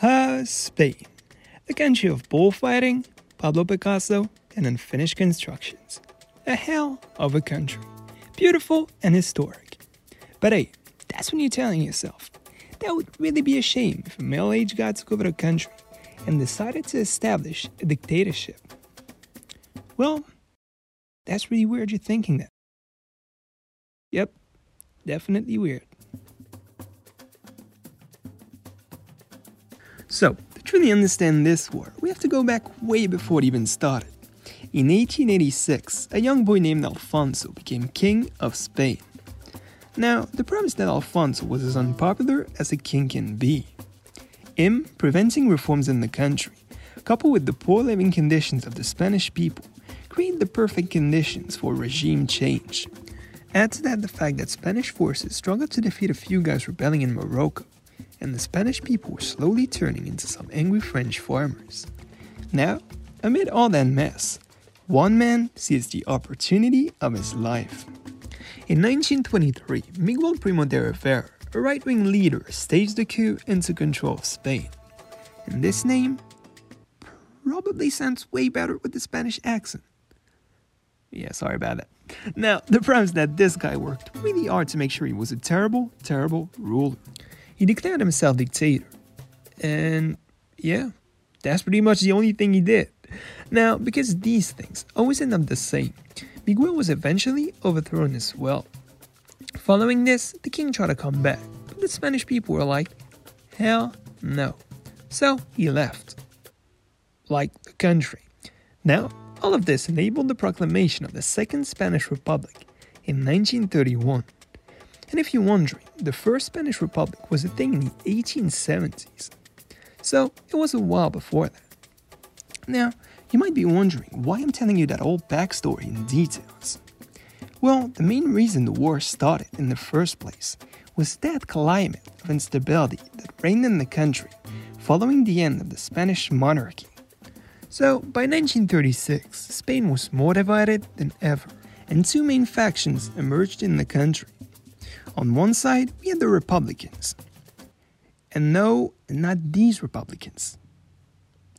Ah, Spain, the country of bullfighting, Pablo Picasso, and unfinished constructions. A hell of a country. Beautiful and historic. But hey, that's when you're telling yourself, that would really be a shame if a middle aged guy took over the country and decided to establish a dictatorship. Well, that's really weird you're thinking that. Yep, definitely weird. So, to truly understand this war, we have to go back way before it even started. In 1886, a young boy named Alfonso became king of Spain. Now, the problem is that Alfonso was as unpopular as a king can be. Him preventing reforms in the country, coupled with the poor living conditions of the Spanish people, created the perfect conditions for regime change. Add to that the fact that Spanish forces struggled to defeat a few guys rebelling in Morocco, and the Spanish people were slowly turning into some angry French farmers. Now, amid all that mess, one man sees the opportunity of his life. In 1923, Miguel Primo de Rivera, a right wing leader, staged a coup into control of Spain. And this name probably sounds way better with the Spanish accent. Yeah, sorry about that. Now, the problem is that this guy worked really hard to make sure he was a terrible, terrible ruler. He declared himself dictator. And yeah, that's pretty much the only thing he did. Now, because these things always end up the same, Miguel was eventually overthrown as well. Following this, the king tried to come back, but the Spanish people were like, hell no. So he left. Like the country. Now, all of this enabled the proclamation of the Second Spanish Republic in 1931. And if you're wondering, the First Spanish Republic was a thing in the 1870s. So it was a while before that. Now, you might be wondering why I'm telling you that whole backstory in details. Well, the main reason the war started in the first place was that climate of instability that reigned in the country following the end of the Spanish monarchy. So, by 1936, Spain was more divided than ever, and two main factions emerged in the country. On one side, we had the Republicans. And no, not these Republicans.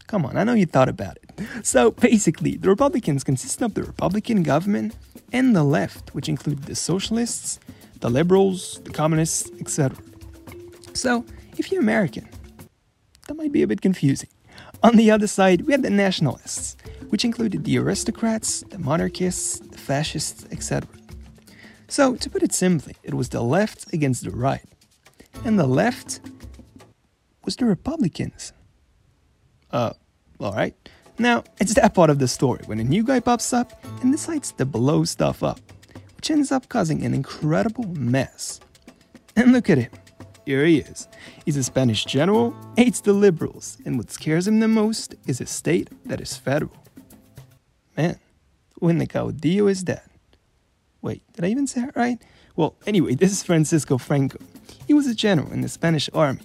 Come on, I know you thought about it. So basically, the Republicans consist of the Republican government and the left, which included the socialists, the liberals, the communists, etc. So, if you're American, that might be a bit confusing. On the other side, we had the nationalists, which included the aristocrats, the monarchists, the fascists, etc. So, to put it simply, it was the left against the right. And the left was the Republicans. Uh, alright. Now, it's that part of the story when a new guy pops up and decides to blow stuff up, which ends up causing an incredible mess. And look at him. Here he is. He's a Spanish general, hates the liberals, and what scares him the most is a state that is federal. Man, when the caudillo is that? Wait, did I even say it right? Well, anyway, this is Francisco Franco. He was a general in the Spanish army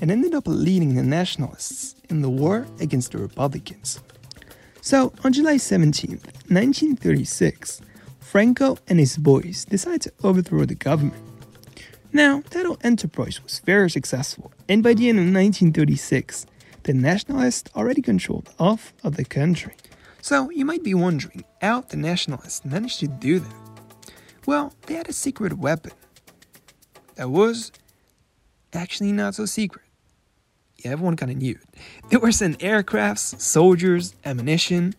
and ended up leading the nationalists in the war against the Republicans. So, on July 17, 1936, Franco and his boys decided to overthrow the government. Now, that whole enterprise was very successful, and by the end of 1936, the nationalists already controlled half of the country. So, you might be wondering how the nationalists managed to do that. Well, they had a secret weapon that was actually not so secret. Yeah, everyone kind of knew it. There were some aircrafts, soldiers, ammunition,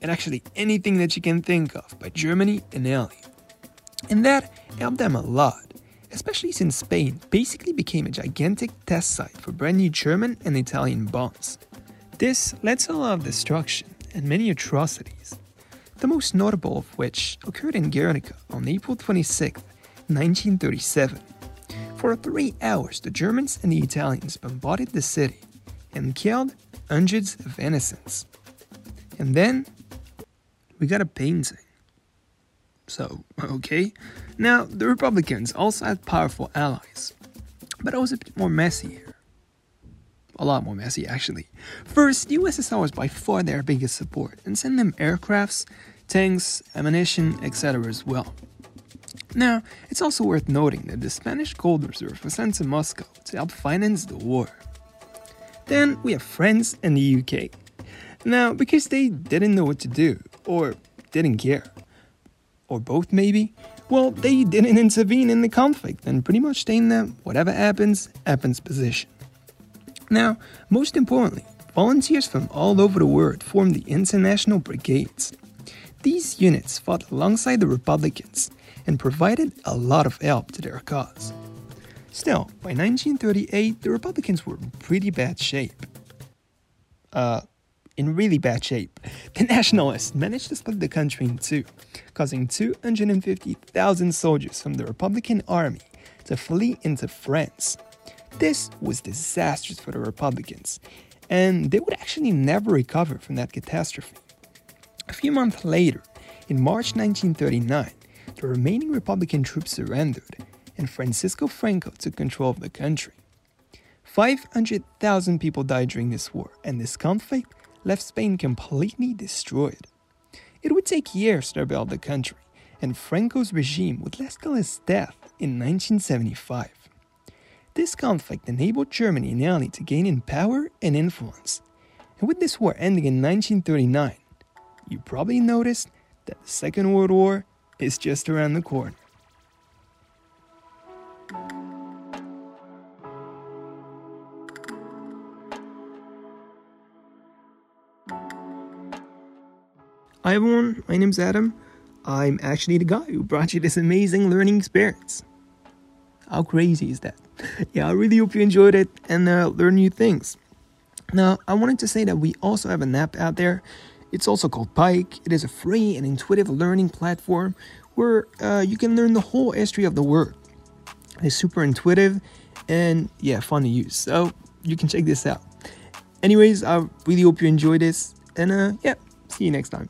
and actually anything that you can think of by Germany and Italy. And that helped them a lot, especially since Spain basically became a gigantic test site for brand new German and Italian bombs. This led to a lot of destruction and many atrocities, the most notable of which occurred in Guernica on April 26, 1937. For three hours, the Germans and the Italians bombarded the city and killed hundreds of innocents. And then we got a painting. So, okay. Now, the Republicans also had powerful allies, but it was a bit more messy here. A lot more messy, actually. First, USSR was by far their biggest support and sent them aircrafts, tanks, ammunition, etc. as well. Now, it's also worth noting that the Spanish gold reserve was sent to Moscow to help finance the war. Then we have France and the UK. Now, because they didn't know what to do, or didn't care, or both maybe, well, they didn't intervene in the conflict and pretty much stayed in the whatever happens, happens position. Now, most importantly, volunteers from all over the world formed the International Brigades. These units fought alongside the Republicans and provided a lot of help to their cause. Still, by 1938, the Republicans were in pretty bad shape. Uh, in really bad shape. The Nationalists managed to split the country in two, causing 250,000 soldiers from the Republican Army to flee into France. This was disastrous for the Republicans, and they would actually never recover from that catastrophe. A few months later, in March 1939, the remaining Republican troops surrendered, and Francisco Franco took control of the country. 500,000 people died during this war, and this conflict left Spain completely destroyed. It would take years to rebuild the country, and Franco's regime would last till his death in 1975. This conflict enabled Germany and Italy to gain in power and influence. And with this war ending in 1939, you probably noticed that the Second World War is just around the corner. Hi everyone, my name's Adam. I'm actually the guy who brought you this amazing learning experience. How crazy is that? Yeah, I really hope you enjoyed it and uh, learn new things. Now, I wanted to say that we also have an app out there. It's also called Pyke. It is a free and intuitive learning platform where uh, you can learn the whole history of the word. It's super intuitive and yeah, fun to use. So you can check this out. Anyways, I really hope you enjoy this and uh, yeah, see you next time.